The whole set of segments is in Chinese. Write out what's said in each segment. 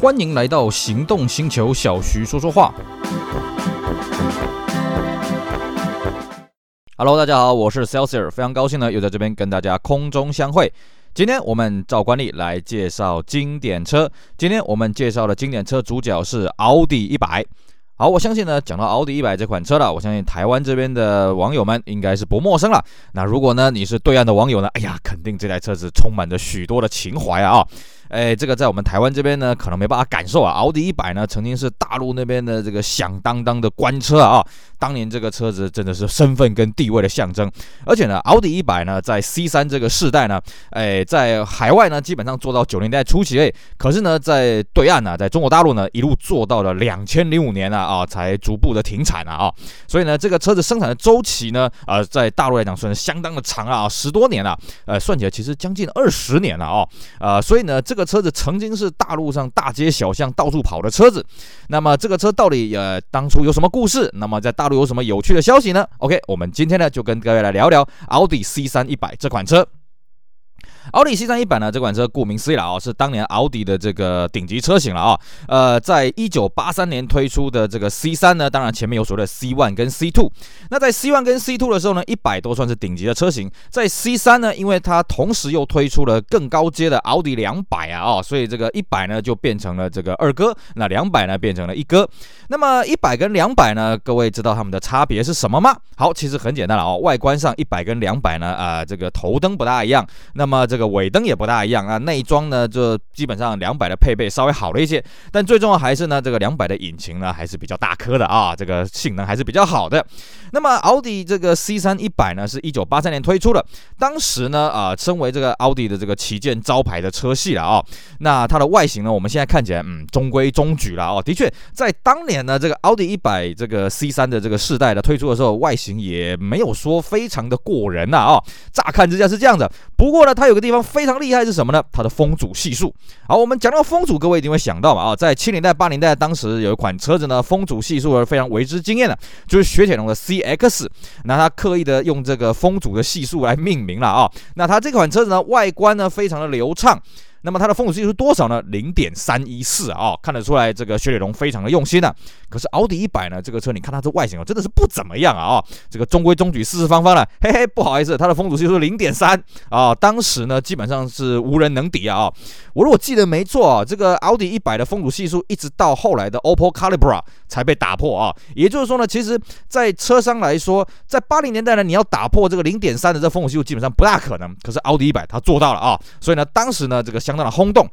欢迎来到行动星球，小徐说说话。Hello，大家好，我是 Celsius，非常高兴呢，又在这边跟大家空中相会。今天我们照惯例来介绍经典车。今天我们介绍的经典车主角是奥迪一百。好，我相信呢，讲到奥迪一百这款车了，我相信台湾这边的网友们应该是不陌生了。那如果呢，你是对岸的网友呢，哎呀，肯定这台车子充满着许多的情怀啊。哎，这个在我们台湾这边呢，可能没办法感受啊。奥迪一百呢，曾经是大陆那边的这个响当当的官车啊。当年这个车子真的是身份跟地位的象征。而且呢，奥迪一百呢，在 C 三这个世代呢，哎，在海外呢，基本上做到九零年代初期。哎，可是呢，在对岸呢，在中国大陆呢，一路做到了两千零五年啊，啊，才逐步的停产了啊。所以呢，这个车子生产的周期呢，呃，在大陆来讲算是相当的长啊，十多年了。呃，算起来其实将近二十年了啊。呃，所以呢，这个车子曾经是大陆上大街小巷到处跑的车子，那么这个车到底呃当初有什么故事？那么在大陆有什么有趣的消息呢？OK，我们今天呢就跟各位来聊聊奥迪 C 三一百这款车。奥迪 C3 100呢，这款车顾名思义了啊，是当年奥迪的这个顶级车型了啊。呃，在一九八三年推出的这个 C3 呢，当然前面有所谓的 C1 跟 C2。那在 C1 跟 C2 的时候呢，一百都算是顶级的车型。在 C3 呢，因为它同时又推出了更高阶的奥迪两百啊，哦，所以这个一百呢就变成了这个二哥，那两百呢变成了一哥。那么一百跟两百呢，各位知道它们的差别是什么吗？好，其实很简单了哦，外观上一百跟两百呢，啊，这个头灯不大一样。那么这这个尾灯也不大一样啊，内装呢就基本上两百的配备稍微好了一些，但最重要还是呢这个两百的引擎呢还是比较大颗的啊，这个性能还是比较好的。那么奥迪这个 C3 100呢是一九八三年推出的，当时呢啊称为这个奥迪的这个旗舰招牌的车系了啊，那它的外形呢我们现在看起来嗯中规中矩了哦，的确在当年呢这个奥迪一百这个 C3 的这个世代的推出的时候，外形也没有说非常的过人呐啊，乍看之下是这样的，不过呢它有个地。地方非常厉害是什么呢？它的风阻系数。好，我们讲到风阻，各位一定会想到嘛啊，在七零代、八零代，当时有一款车子呢，风阻系数是非常为之惊艳的，就是雪铁龙的 CX。那它刻意的用这个风阻的系数来命名了啊。那它这款车子呢，外观呢非常的流畅。那么它的风阻系数多少呢？零点三一四啊，看得出来这个雪铁龙非常的用心啊。可是奥迪一百呢，这个车你看它这外形哦，真的是不怎么样啊啊，这个中规中矩、四四方方的，嘿嘿，不好意思，它的风阻系数零点三啊，当时呢基本上是无人能敌啊啊。我如果记得没错啊，这个奥迪一百的风阻系数一直到后来的 Opel Calibra 才被打破啊。也就是说呢，其实在车商来说，在八零年代呢，你要打破这个零点三的这风阻系数基本上不大可能。可是奥迪一百它做到了啊，所以呢，当时呢这个。相当的轰动。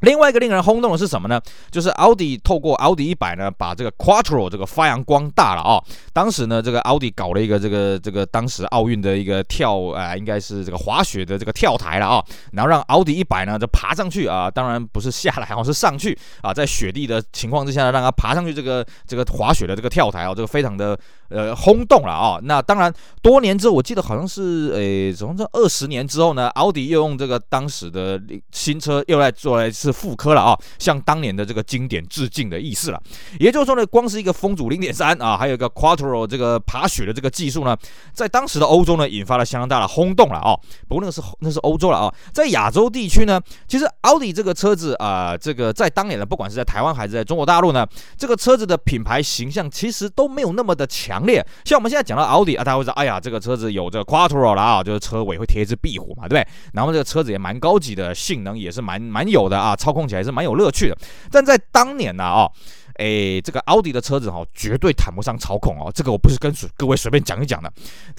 另外一个令人轰动的是什么呢？就是奥迪透过奥迪一百呢，把这个 Quattro 这个发扬光大了啊、当时呢，这个奥迪搞了一个这个这个当时奥运的一个跳啊、应该是这个滑雪的这个跳台了啊、然后让奥迪一百呢就爬上去啊，当然不是下来，哦是上去啊，在雪地的情况之下呢，让它爬上去这个这个滑雪的这个跳台啊，这个非常的呃轰动了啊、那当然多年之后，我记得好像是诶，怎么这二十年之后呢，奥迪又用这个当时的新车又来做了一次。复刻了啊，向当年的这个经典致敬的意思了。也就是说呢，光是一个风阻零点三啊，还有一个 Quattro 这个爬雪的这个技术呢，在当时的欧洲呢，引发了相当大的轰动了啊。不过那个是那是欧洲了啊，在亚洲地区呢，其实奥迪这个车子啊，这个在当年呢，不管是在台湾还是在中国大陆呢，这个车子的品牌形象其实都没有那么的强强烈。像我们现在讲到奥迪啊，大家会说，哎呀，这个车子有这个 Quattro 了啊，就是车尾会贴一只壁虎嘛，对不对？然后这个车子也蛮高级的，性能也是蛮蛮有的啊。操控起来是蛮有乐趣的，但在当年呢，啊，诶，这个奥迪的车子哈，绝对谈不上操控哦。这个我不是跟各位随便讲一讲的，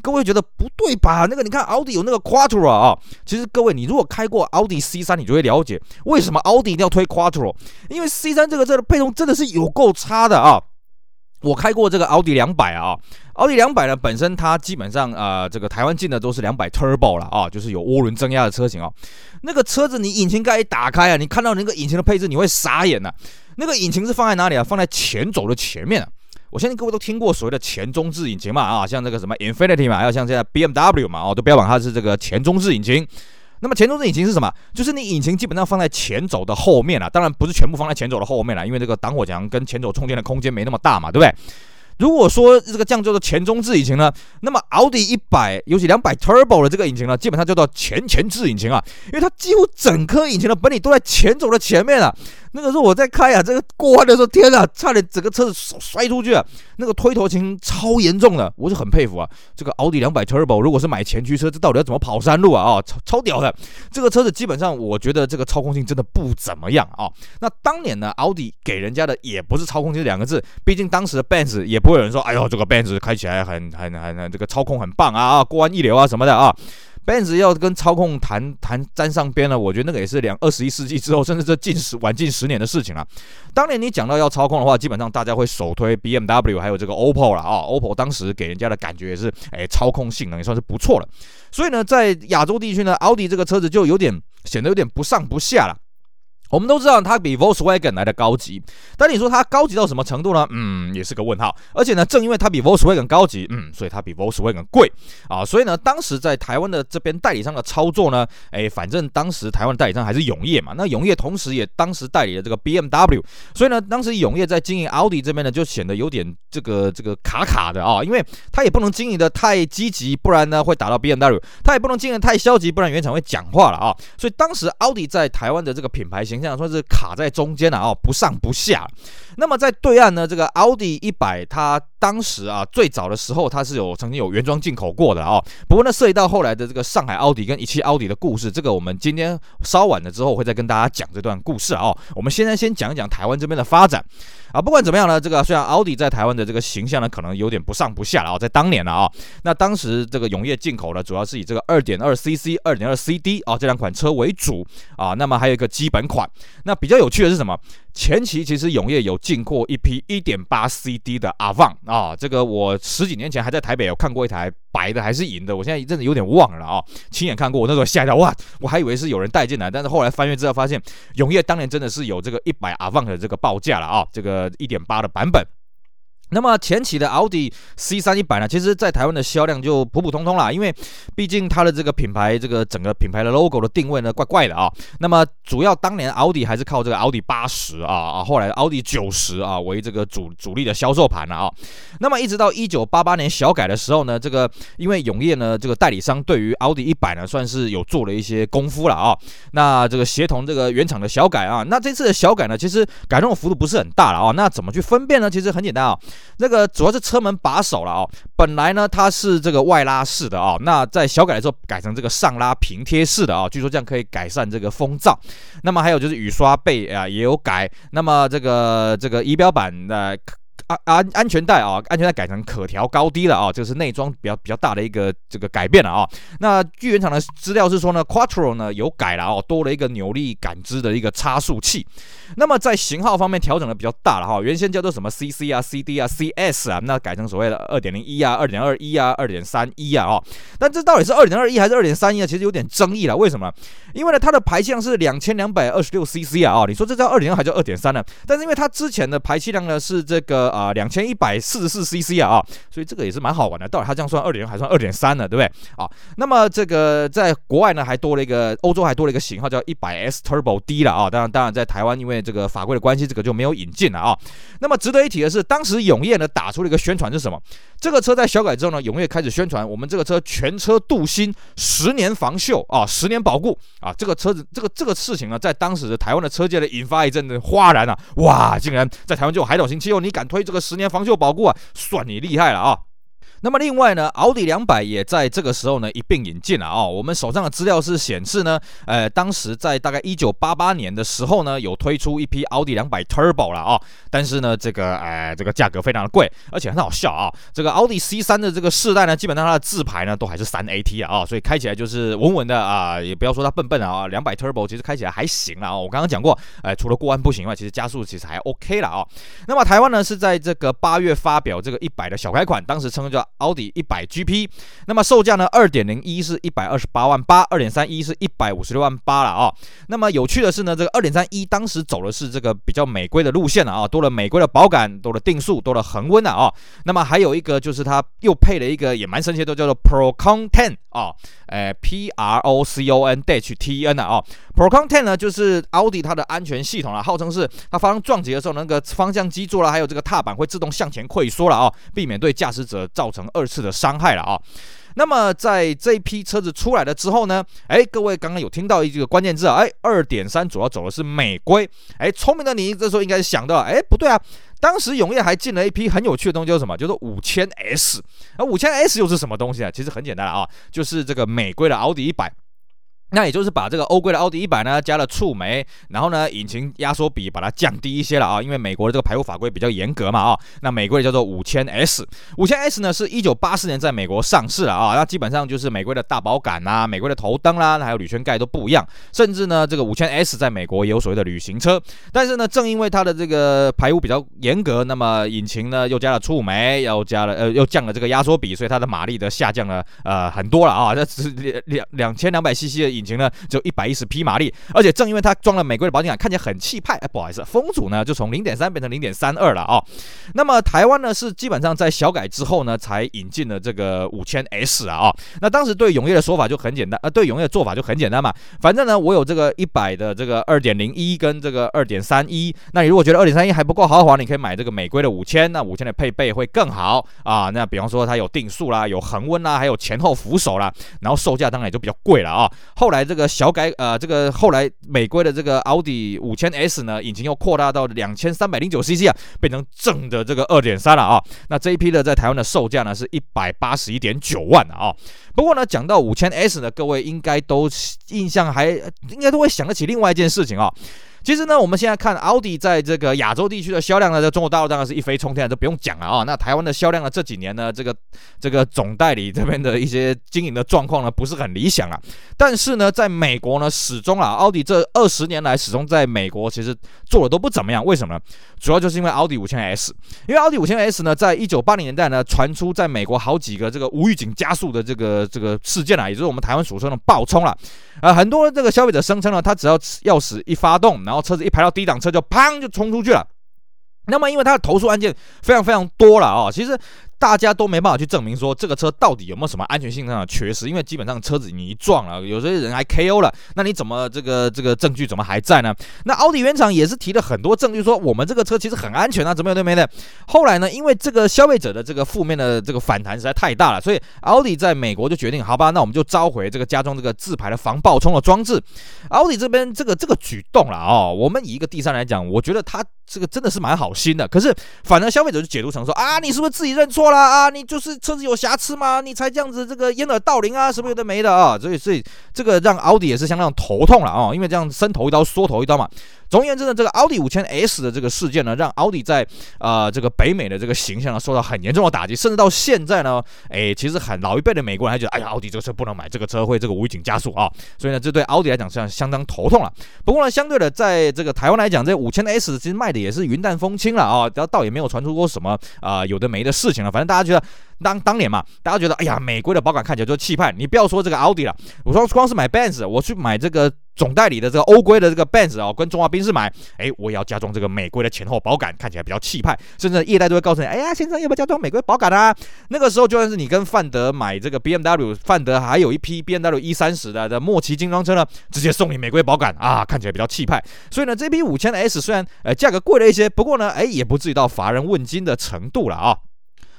各位觉得不对吧？那个你看奥迪有那个 Quattro 啊，其实各位你如果开过奥迪 C3，你就会了解为什么奥迪一定要推 Quattro，因为 C3 这个车的配重真的是有够差的啊。我开过这个奥迪两百啊，奥迪两百呢本身它基本上啊、呃，这个台湾进的都是两百 Turbo 了啊，就是有涡轮增压的车型啊。那个车子你引擎盖一打开啊，你看到那个引擎的配置，你会傻眼呐、啊。那个引擎是放在哪里啊？放在前轴的前面啊。我相信各位都听过所谓的前中置引擎嘛啊，像这个什么 Infinity 嘛，还有像现在 BMW 嘛哦，都标榜它是这个前中置引擎。那么前中置引擎是什么？就是你引擎基本上放在前轴的后面了，当然不是全部放在前轴的后面了，因为这个挡火墙跟前轴充电的空间没那么大嘛，对不对？如果说这个降噪的前中置引擎呢，那么奥迪一百，尤其两百 Turbo 的这个引擎呢，基本上叫做前前置引擎啊，因为它几乎整颗引擎的本体都在前轴的前面啊。那个时候我在开啊，这个过弯的时候，天啊，差点整个车子摔出去啊！那个推头琴超严重的，我是很佩服啊。这个奥迪两百 Turbo 如果是买前驱车，这到底要怎么跑山路啊？啊，超超屌的！这个车子基本上我觉得这个操控性真的不怎么样啊。那当年呢，奥迪给人家的也不是操控性两个字，毕竟当时的 Benz 也不会有人说，哎呦，这个 Benz 开起来很很很这个操控很棒啊啊，过弯一流啊什么的啊。Benz 要跟操控谈谈沾上边了，我觉得那个也是两二十一世纪之后，甚至这近十晚近十年的事情了。当年你讲到要操控的话，基本上大家会首推 BMW，还有这个 OPPO 了啊。OPPO 当时给人家的感觉也是，哎，操控性能也算是不错了。所以呢，在亚洲地区呢，奥迪这个车子就有点显得有点不上不下了。我们都知道它比 Volkswagen 来的高级，但你说它高级到什么程度呢？嗯，也是个问号。而且呢，正因为它比 Volkswagen 高级，嗯，所以它比 Volkswagen 贵啊。所以呢，当时在台湾的这边代理商的操作呢，哎，反正当时台湾代理商还是永业嘛。那永业同时也当时代理了这个 BMW，所以呢，当时永业在经营奥迪这边呢，就显得有点这个这个卡卡的啊，因为它也不能经营的太积极，不然呢会打到 BMW；它也不能经营的太消极，不然原厂会讲话了啊。所以当时奥迪在台湾的这个品牌形象象。这样说是卡在中间了哦，不上不下。那么在对岸呢，这个奥迪一百，它当时啊最早的时候，它是有曾经有原装进口过的哦。不过呢，涉及到后来的这个上海奥迪跟一汽奥迪的故事，这个我们今天稍晚了之后会再跟大家讲这段故事啊、哦。我们现在先讲一讲台湾这边的发展啊。不管怎么样呢，这个虽然奥迪在台湾的这个形象呢，可能有点不上不下了啊、哦，在当年了啊、那当时这个永业进口呢，主要是以这个二点二 CC、二点二 CD 啊这两款车为主啊。那么还有一个基本款，那比较有趣的是什么？前期其实永业有进过一批一点八 CD 的 Avant 啊，这个我十几年前还在台北有看过一台白的还是银的，我现在一阵子有点忘了啊，亲眼看过，我那时候吓到，哇，我还以为是有人带进来，但是后来翻阅之后发现，永业当年真的是有这个一百 Avant 的这个报价了啊，这个一点八的版本。那么前期的奥迪 C3 一百呢，其实在台湾的销量就普普通通啦，因为毕竟它的这个品牌，这个整个品牌的 logo 的定位呢，怪怪的啊。那么主要当年奥迪还是靠这个奥迪八十啊啊，后来奥迪九十啊为这个主主力的销售盘了啊。那么一直到一九八八年小改的时候呢，这个因为永业呢这个代理商对于奥迪一百呢算是有做了一些功夫了啊。那这个协同这个原厂的小改啊，那这次的小改呢，其实改动的幅度不是很大了啊。那怎么去分辨呢？其实很简单啊。那个主要是车门把手了哦，本来呢它是这个外拉式的啊，那在小改的时候改成这个上拉平贴式的啊，据说这样可以改善这个风噪。那么还有就是雨刷背啊也有改，那么这个这个仪表板的。啊安安全带啊，安全带改成可调高低了啊，这是内装比较比较大的一个这个改变了啊。那据原厂的资料是说呢，Quattro 呢有改了哦，多了一个扭力感知的一个差速器。那么在型号方面调整的比较大了哈，原先叫做什么 CC 啊、CD 啊、CS 啊，那改成所谓的二点零一啊、二点二一啊、二点三一啊哦。但这到底是二点二一还是二点三一啊？其实有点争议了。为什么？因为呢它的排气量是两千两百二十六 CC 啊哦，你说这叫二点二还叫二点三呢？但是因为它之前的排气量呢是这个啊两千一百四十四 CC 啊啊，所以这个也是蛮好玩的。到底它这样算二点还算二点三呢？对不对？啊，那么这个在国外呢还多了一个，欧洲还多了一个型号叫一百 S Turbo D 了啊。当然当然在台湾因为这个法规的关系，这个就没有引进了啊。那么值得一提的是，当时永业呢打出了一个宣传是什么？这个车在小改之后呢，永业开始宣传，我们这个车全车镀锌，十年防锈啊，十年保固啊。这个车子这个这个事情呢，在当时的台湾的车界呢，引发一阵的哗然啊！哇，竟然在台湾就有海岛型汽油，你敢推这个十年防锈保固啊？算你厉害了啊！那么另外呢，奥迪两百也在这个时候呢一并引进了啊。我们手上的资料是显示呢，呃，当时在大概一九八八年的时候呢，有推出一批奥迪两百 Turbo 了啊。但是呢，这个呃，这个价格非常的贵，而且很好笑啊。这个奥迪 C 三的这个世代呢，基本上它的自排呢都还是三 AT 啊，所以开起来就是稳稳的啊，也不要说它笨笨啊。两百 Turbo 其实开起来还行了啊。我刚刚讲过，呃，除了过弯不行以外，其实加速其实还 OK 了啊。那么台湾呢是在这个八月发表这个一百的小改款，当时称叫。奥迪一百 GP，那么售价呢？二点零一是一百二十八万八，二点三一是一百五十六万八了啊。那么有趣的是呢，这个二点三一当时走的是这个比较美规的路线了啊，多了美规的保杆，多了定速，多了恒温了啊。那么还有一个就是它又配了一个也蛮神奇的，都叫做 Procon Ten 啊，哎，P R O C O N D H T N 啊。Procon Ten 呢，就是奥迪它的安全系统了，号称是它发生撞击的时候，那个方向机座啦，还有这个踏板会自动向前溃缩了啊，避免对驾驶者造成二次的伤害了啊。那么在这一批车子出来了之后呢，哎，各位刚刚有听到一个关键字啊，哎，二点三主要走的是美规，哎，聪明的你这时候应该想到，哎，不对啊，当时永业还进了一批很有趣的东西，叫什么？叫做五千 S，而五千 S 又是什么东西啊？其实很简单啊，就是这个美规的奥迪一百。那也就是把这个欧规的奥迪一百呢加了触媒，然后呢引擎压缩比把它降低一些了啊，因为美国的这个排污法规比较严格嘛啊。那美规的叫做五千 S，五千 S 呢是一九八四年在美国上市了啊，那基本上就是美规的大保杆啊，美规的头灯啦，还有铝圈盖都不一样，甚至呢这个五千 S 在美国也有所谓的旅行车，但是呢正因为它的这个排污比较严格，那么引擎呢又加了触媒，又加了呃又降了这个压缩比，所以它的马力的下降了呃很多了啊，这只两两两千两百 CC 的。引擎呢只有一百一十匹马力，而且正因为它装了美规的保险杆，看起来很气派。哎，不好意思，风阻呢就从零点三变成零点三二了啊、那么台湾呢是基本上在小改之后呢才引进了这个五千 S 啊啊、哦。那当时对永业的说法就很简单，呃，对永业的做法就很简单嘛。反正呢我有这个一百的这个二点零一跟这个二点三一，那你如果觉得二点三一还不够豪华，你可以买这个美规的五千，那五千的配备会更好啊。那比方说它有定速啦，有恒温啦，还有前后扶手啦，然后售价当然也就比较贵了啊、后来这个小改，呃，这个后来美规的这个奥迪五千 S 呢，引擎又扩大到两千三百零九 CC 啊，变成正的这个二点三了啊。那这一批的在台湾的售价呢是一百八十一点九万啊。不过呢，讲到五千 S 呢，各位应该都印象还应该都会想得起另外一件事情啊。其实呢，我们现在看奥迪在这个亚洲地区的销量呢，在中国大陆当然是一飞冲天，这不用讲了啊。那台湾的销量呢，这几年呢，这个这个总代理这边的一些经营的状况呢，不是很理想啊。但是呢，在美国呢，始终啊，奥迪这二十年来始终在美国其实做的都不怎么样。为什么呢？主要就是因为奥迪五千 S，因为奥迪五千 S 呢，在一九八零年代呢，传出在美国好几个这个无预警加速的这个这个事件啊，也就是我们台湾俗称的爆冲了。啊，很多这个消费者声称呢，他只要钥匙一发动，那然后车子一排到低档车就砰就冲出去了。那么因为他的投诉案件非常非常多了啊，其实。大家都没办法去证明说这个车到底有没有什么安全性上的缺失，因为基本上车子你一撞了，有些人还 KO 了，那你怎么这个这个证据怎么还在呢？那奥迪原厂也是提了很多证据说我们这个车其实很安全啊，怎么样对没的？后来呢，因为这个消费者的这个负面的这个反弹实在太大了，所以奥迪在美国就决定，好吧，那我们就召回这个加装这个自排的防爆冲的装置。奥迪这边这个这个举动了哦，我们以一个第三来讲，我觉得他这个真的是蛮好心的，可是反而消费者就解读成说啊，你是不是自己认错啦？啊，你就是车子有瑕疵吗？你才这样子，这个掩耳盗铃啊，什么有的没的啊，所以所以这个让奥迪也是相当头痛了啊，因为这样伸头一刀，缩头一刀嘛。总而言之呢，这个奥迪五千 S 的这个事件呢，让奥迪在啊、呃、这个北美的这个形象呢受到很严重的打击，甚至到现在呢，哎，其实很老一辈的美国人还觉得，哎呀，奥迪这个车不能买，这个车会这个无预警加速啊，所以呢，这对奥迪来讲是相当头痛了。不过呢，相对的，在这个台湾来讲，这五千 S 其实卖的也是云淡风轻了啊，然后倒也没有传出过什么啊、有的没的事情了，反正大家觉得。当当年嘛，大家觉得哎呀，美规的保杆看起来就气派。你不要说这个奥迪了，我说光是买 Benz，我去买这个总代理的这个欧规的这个 Benz 哦，跟中华宾士买，哎，我也要加装这个美规的前后保杆，看起来比较气派。甚至业代都会告诉你，哎呀，先生要不要加装美规保杆啊？那个时候就算是你跟范德买这个 BMW，范德还有一批 BMW E 三十的的末期精装车呢，直接送你美规保杆啊，看起来比较气派。所以呢，这批五千 S 虽然呃价格贵了一些，不过呢，哎，也不至于到乏人问津的程度了啊。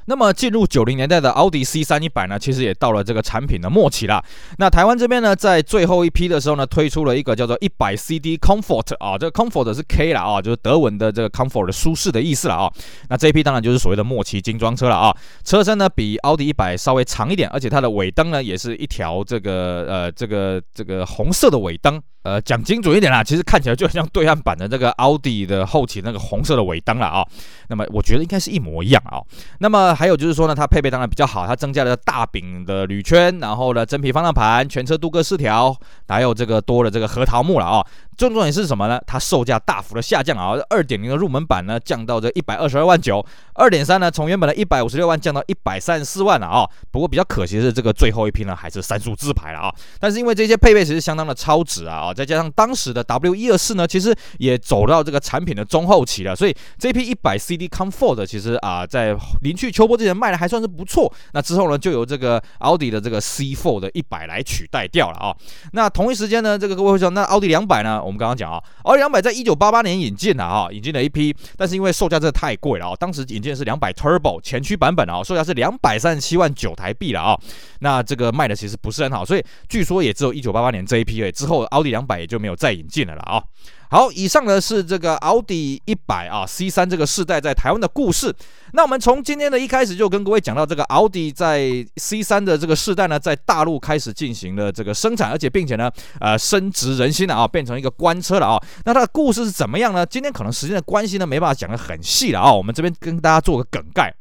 那么进入九零年代的奥迪 C 三一百呢，其实也到了这个产品的末期了。那台湾这边呢，在最后一批的时候呢，推出了一个叫做一百 CD Comfort 啊，这个 Comfort 是 K 了啊，就是德文的这个 Comfort 舒适的意思了啊。那这一批当然就是所谓的末期精装车了啊。车身呢比奥迪一百稍微长一点，而且它的尾灯呢也是一条这个呃这个这个红色的尾灯。呃，讲精准一点啦，其实看起来就很像对岸版的这个奥迪的后期那个红色的尾灯了啊。那么我觉得应该是一模一样啊。那么还有就是说呢，它配备当然比较好，它增加了大柄的铝圈，然后呢真皮方向盘，全车镀铬饰条，还有这个多了这个核桃木了啊。重点是什么呢？它售价大幅的下降啊，二点零的入门版呢降到这一百二十二万九，二点三呢从原本的一百五十六万降到一百三十四万了啊。不过比较可惜的是，这个最后一批呢还是三速自排了啊。但是因为这些配备其实相当的超值啊。啊，再加上当时的 W 一二四呢，其实也走到这个产品的中后期了，所以这批一百 CD Comfort 其实啊，在临去秋波之前卖的还算是不错。那之后呢，就由这个奥迪的这个 C4 的一百来取代掉了啊。那同一时间呢，这个各位会说，那奥迪两百呢？我们刚刚讲啊，奥迪两百在一九八八年引进的啊，引进了一批，但是因为售价真的太贵了啊，当时引进的是两百 Turbo 前驱版本啊，售价是两百三十七万九台币了啊。那这个卖的其实不是很好，所以据说也只有一九八八年这一批而已，之后奥迪两百也就没有再引进了了啊。好，以上呢是这个奥迪一百啊 C 三这个世代在台湾的故事。那我们从今天的一开始就跟各位讲到这个奥迪在 C 三的这个世代呢，在大陆开始进行了这个生产，而且并且呢，呃，深植人心了啊，变成一个官车了啊。那它的故事是怎么样呢？今天可能时间的关系呢，没办法讲得很细了啊。我们这边跟大家做个梗概。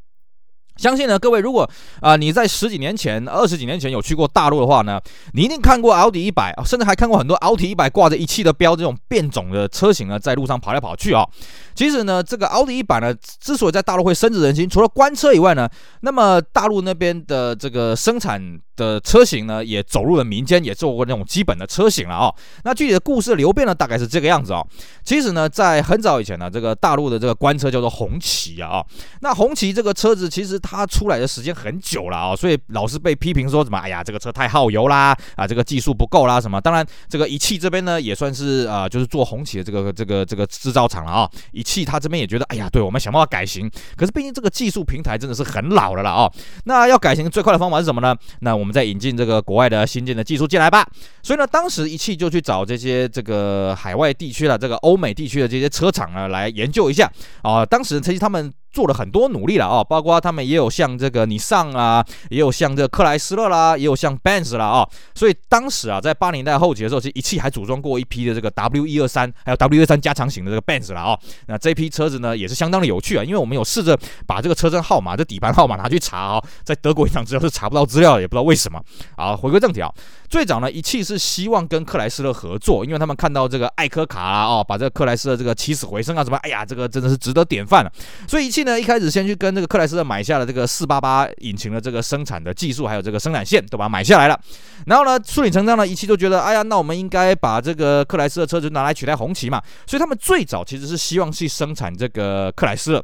相信呢，各位如果啊、你在十几年前、二十几年前有去过大陆的话呢，你一定看过奥迪一百，甚至还看过很多奥迪一百挂着一汽的标这种变种的车型呢，在路上跑来跑去啊、哦。其实呢，这个奥迪一百呢，之所以在大陆会深植人心，除了官车以外呢，那么大陆那边的这个生产的车型呢，也走入了民间，也做过那种基本的车型了啊、那具体的故事流变呢，大概是这个样子啊、其实呢，在很早以前呢，这个大陆的这个官车叫做红旗啊啊。那红旗这个车子其实它出来的时间很久了啊，所以老是被批评说什么，哎呀，这个车太耗油啦，啊，这个技术不够啦什么。当然，这个一汽这边呢，也算是啊，就是做红旗的这个这个这个制造厂了啊。一汽他这边也觉得，哎呀，对，我们想办法改型。可是毕竟这个技术平台真的是很老了了啊。那要改型最快的方法是什么呢？那我们再引进这个国外的新进的技术进来吧。所以呢，当时一汽就去找这些这个海外地区的这个欧美地区的这些车厂呢，来研究一下啊。当时其实他们。做了很多努力了啊，包括他们也有像这个尼桑啊，也有像这个克莱斯勒啦，也有像 Benz 啦啊，所以当时啊，在八零代后期的时候，其实一汽还组装过一批的这个 W 一二三，还有 W 一二三加长型的这个 Benz 啦啊，那这批车子呢也是相当的有趣啊，因为我们有试着把这个车身号码、这底盘号码拿去查啊，在德国银行资料是查不到资料，也不知道为什么。好，回归正题啊，最早呢，一汽是希望跟克莱斯勒合作，因为他们看到这个艾科卡啊，哦，把这个克莱斯勒这个起死回生啊，什么，哎呀，这个真的是值得典范了，所以一汽呢一开始先去。跟这个克莱斯勒买下了这个四八八引擎的这个生产的技术，还有这个生产线，都把它买下来了。然后呢，顺理成章呢，一汽就觉得，哎呀，那我们应该把这个克莱斯勒车子拿来取代红旗嘛。所以他们最早其实是希望去生产这个克莱斯勒。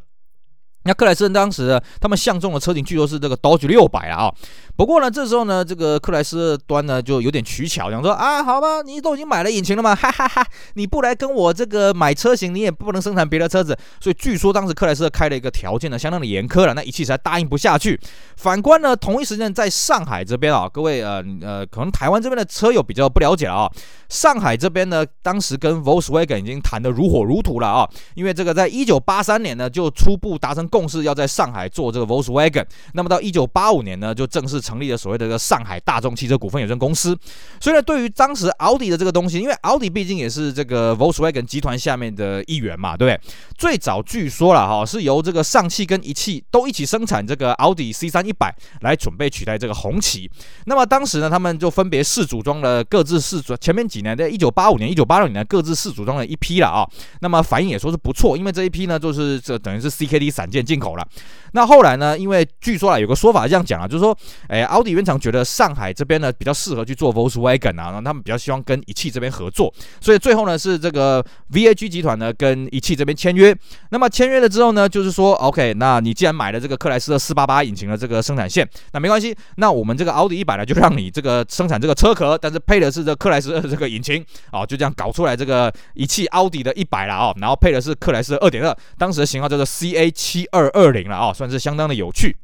那克莱斯勒当时呢，他们相中的车型据说是这个 Dodge 六百啊。不过呢，这时候呢，这个克莱斯勒端呢就有点取巧，想说啊，好吧，你都已经买了引擎了嘛，哈哈哈，你不来跟我这个买车型，你也不能生产别的车子。所以据说当时克莱斯勒开了一个条件呢，相当的严苛了，那一汽才答应不下去。反观呢，同一时间在上海这边啊，各位呃呃，可能台湾这边的车友比较不了解了啊，上海这边呢，当时跟 Volkswagen 已经谈得如火如荼了啊，因为这个在一九八三年呢就初步达成共识，要在上海做这个 Volkswagen，那么到一九八五年呢就正式。成立了所谓的这个上海大众汽车股份有限公司，所以呢，对于当时奥迪的这个东西，因为奥迪毕竟也是这个 Volkswagen 集团下面的一员嘛，对不对？最早据说了哈，是由这个上汽跟一汽都一起生产这个奥迪 C3 一百来准备取代这个红旗。那么当时呢，他们就分别试组装了各自试组，前面几年在一九八五年、一九八六年各自试组装了一批了啊。那么反应也说是不错，因为这一批呢就是这等于是 CKD 散件进口了。那后来呢，因为据说啊有个说法这样讲啊，就是说，哎。奥迪原厂觉得上海这边呢比较适合去做 Volkswagen 啊，然后他们比较希望跟一汽这边合作，所以最后呢是这个 VAG 集团呢跟一汽这边签约。那么签约了之后呢，就是说 OK，那你既然买了这个克莱斯勒四八八引擎的这个生产线，那没关系，那我们这个奥迪一百呢就让你这个生产这个车壳，但是配的是这克莱斯勒这个引擎啊，就这样搞出来这个一汽奥迪的一百了啊，然后配的是克莱斯勒二点二，当时的型号叫做 CA 七二二零了啊，算是相当的有趣。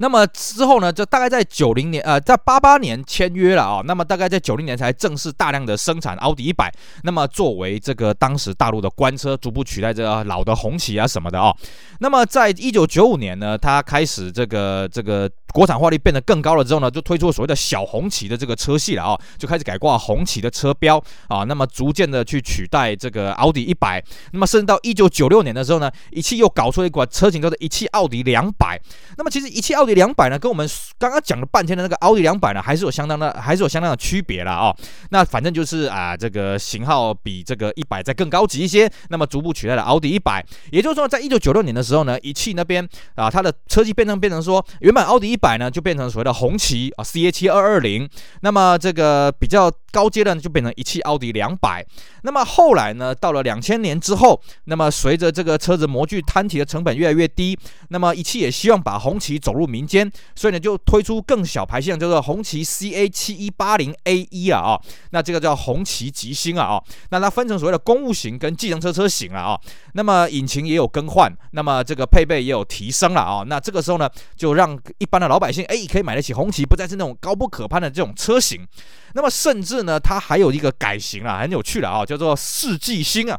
那么之后呢，就大概在九零年，呃，在八八年签约了啊。那么大概在九零年才正式大量的生产奥迪一百。那么作为这个当时大陆的官车，逐步取代这个老的红旗啊什么的啊。那么在一九九五年呢，它开始这个这个。国产化率变得更高了之后呢，就推出所谓的小红旗的这个车系了啊，就开始改挂红旗的车标啊，那么逐渐的去取代这个奥迪一百，那么甚至到一九九六年的时候呢，一汽又搞出了一款车型叫做一汽奥迪两百。那么其实一汽奥迪两百呢，跟我们刚刚讲了半天的那个奥迪两百呢，还是有相当的，还是有相当的区别了啊。那反正就是啊，这个型号比这个一百再更高级一些，那么逐步取代了奥迪一百。也就是说，在一九九六年的时候呢，一汽那边啊，它的车系变成变成说，原本奥迪一百呢就变成所谓的红旗啊，CA 七二二零。那么这个比较高阶的就变成一汽奥迪两百。那么后来呢，到了两千年之后，那么随着这个车子模具摊体的成本越来越低，那么一汽也希望把红旗走入民间，所以呢就推出更小排气量，叫做红旗 CA 七一八零 A 一啊啊，那这个叫红旗极星啊啊，那它分成所谓的公务型跟计程车车型了啊，那么引擎也有更换，那么这个配备也有提升了啊，那这个时候呢，就让一般的老百姓哎可以买得起红旗，不再是那种高不可攀的这种车型，那么甚至呢，它还有一个改型啊，很有趣的啊，叫做世纪星啊。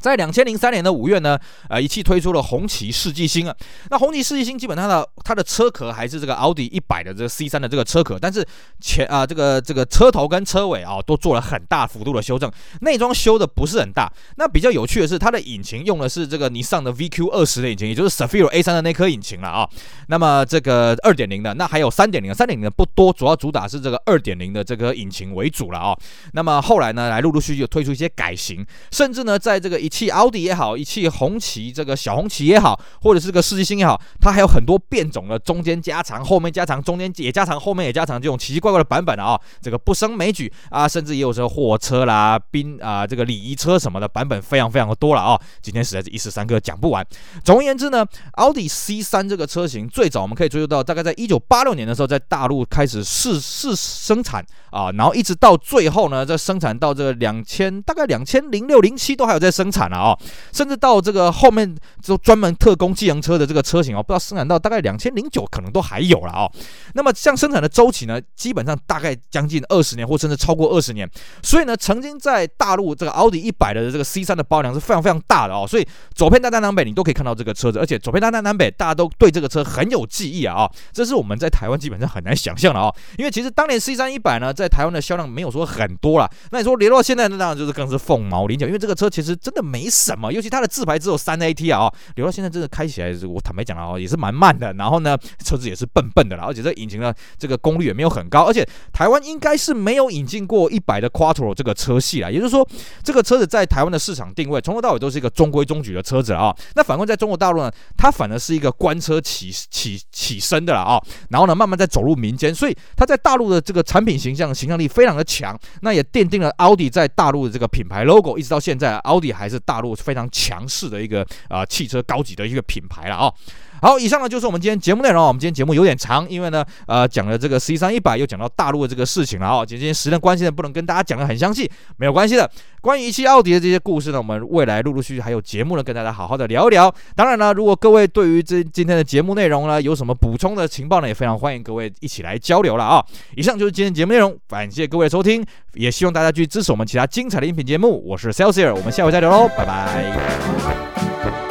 在两千零三年的五月呢，呃，一汽推出了红旗世纪星啊。那红旗世纪星基本上的它的车壳还是这个奥迪一百的这个 C 三的这个车壳，但是前啊、这个这个车头跟车尾啊都做了很大幅度的修正，内装修的不是很大。那比较有趣的是，它的引擎用的是这个尼桑的 VQ 二十的引擎，也就是 s a f i r o A 三的那颗引擎了啊。那么这个二点零的，那还有三点零的，三点零的不多，主要主打是这个二点零的这个引擎为主了啊。那么后来呢，来陆陆续续推出一些改型，甚至呢，在这个一汽奥迪也好，一汽红旗这个小红旗也好，或者是个世纪星也好，它还有很多变种的，中间加长，后面加长，中间也加长，后面也加长，这种奇奇怪怪的版本啊、这个不胜枚举啊，甚至也有这个货车啦、宾啊这个礼仪车什么的版本非常非常的多了啊、今天实在是一时三刻讲不完。总而言之呢，奥迪 C 三这个车型最早我们可以追溯到大概在一九八六年的时候，在大陆开始试试生产啊，然后一直到最后呢，这生产到这个两千大概两千零六零七都还有在生产产了啊、甚至到这个后面，就专门特供计程车的这个车型哦，不知道生产到大概两千零九，可能都还有了哦。那么像生产的周期呢，基本上大概将近二十年，或甚至超过二十年。所以呢，曾经在大陆这个奥迪一百的这个 C 三的包量是非常非常大的哦。所以走遍大江南北，你都可以看到这个车子，而且走遍大南南北，大家都对这个车很有记忆啊啊。这是我们在台湾基本上很难想象的哦。因为其实当年 C 三一百呢，在台湾的销量没有说很多啦。那你说连到现在，那当然就是更是凤毛麟角，因为这个车其实真的没什么，尤其它的自排只有三 AT 啊，留到现在真的开起来，我坦白讲啊，也是蛮慢的。然后呢，车子也是笨笨的了，而且这引擎呢，这个功率也没有很高。而且台湾应该是没有引进过一百的 Quattro 这个车系啦，也就是说，这个车子在台湾的市场定位从头到尾都是一个中规中矩的车子啊。那反观在中国大陆呢，它反而是一个官车起起起身的了啊。然后呢，慢慢在走入民间，所以它在大陆的这个产品形象形象力非常的强。那也奠定了奥迪在大陆的这个品牌 logo，一直到现在，奥迪还是大陆非常强势的一个啊、汽车高级的一个品牌了啊。好，以上呢就是我们今天节目内容。我们今天节目有点长，因为呢，呃，讲了这个 C 三一百，又讲到大陆的这个事情了啊。今天时间关系呢，不能跟大家讲得很详细，没有关系的。关于一汽奥迪的这些故事呢，我们未来陆陆续续还有节目呢，跟大家好好的聊一聊。当然呢，如果各位对于这今天的节目内容呢，有什么补充的情报呢，也非常欢迎各位一起来交流了啊。以上就是今天节目内容，感谢各位收听，也希望大家继续支持我们其他精彩的音频节目。我是 Celsius，我们下回再聊喽，拜拜。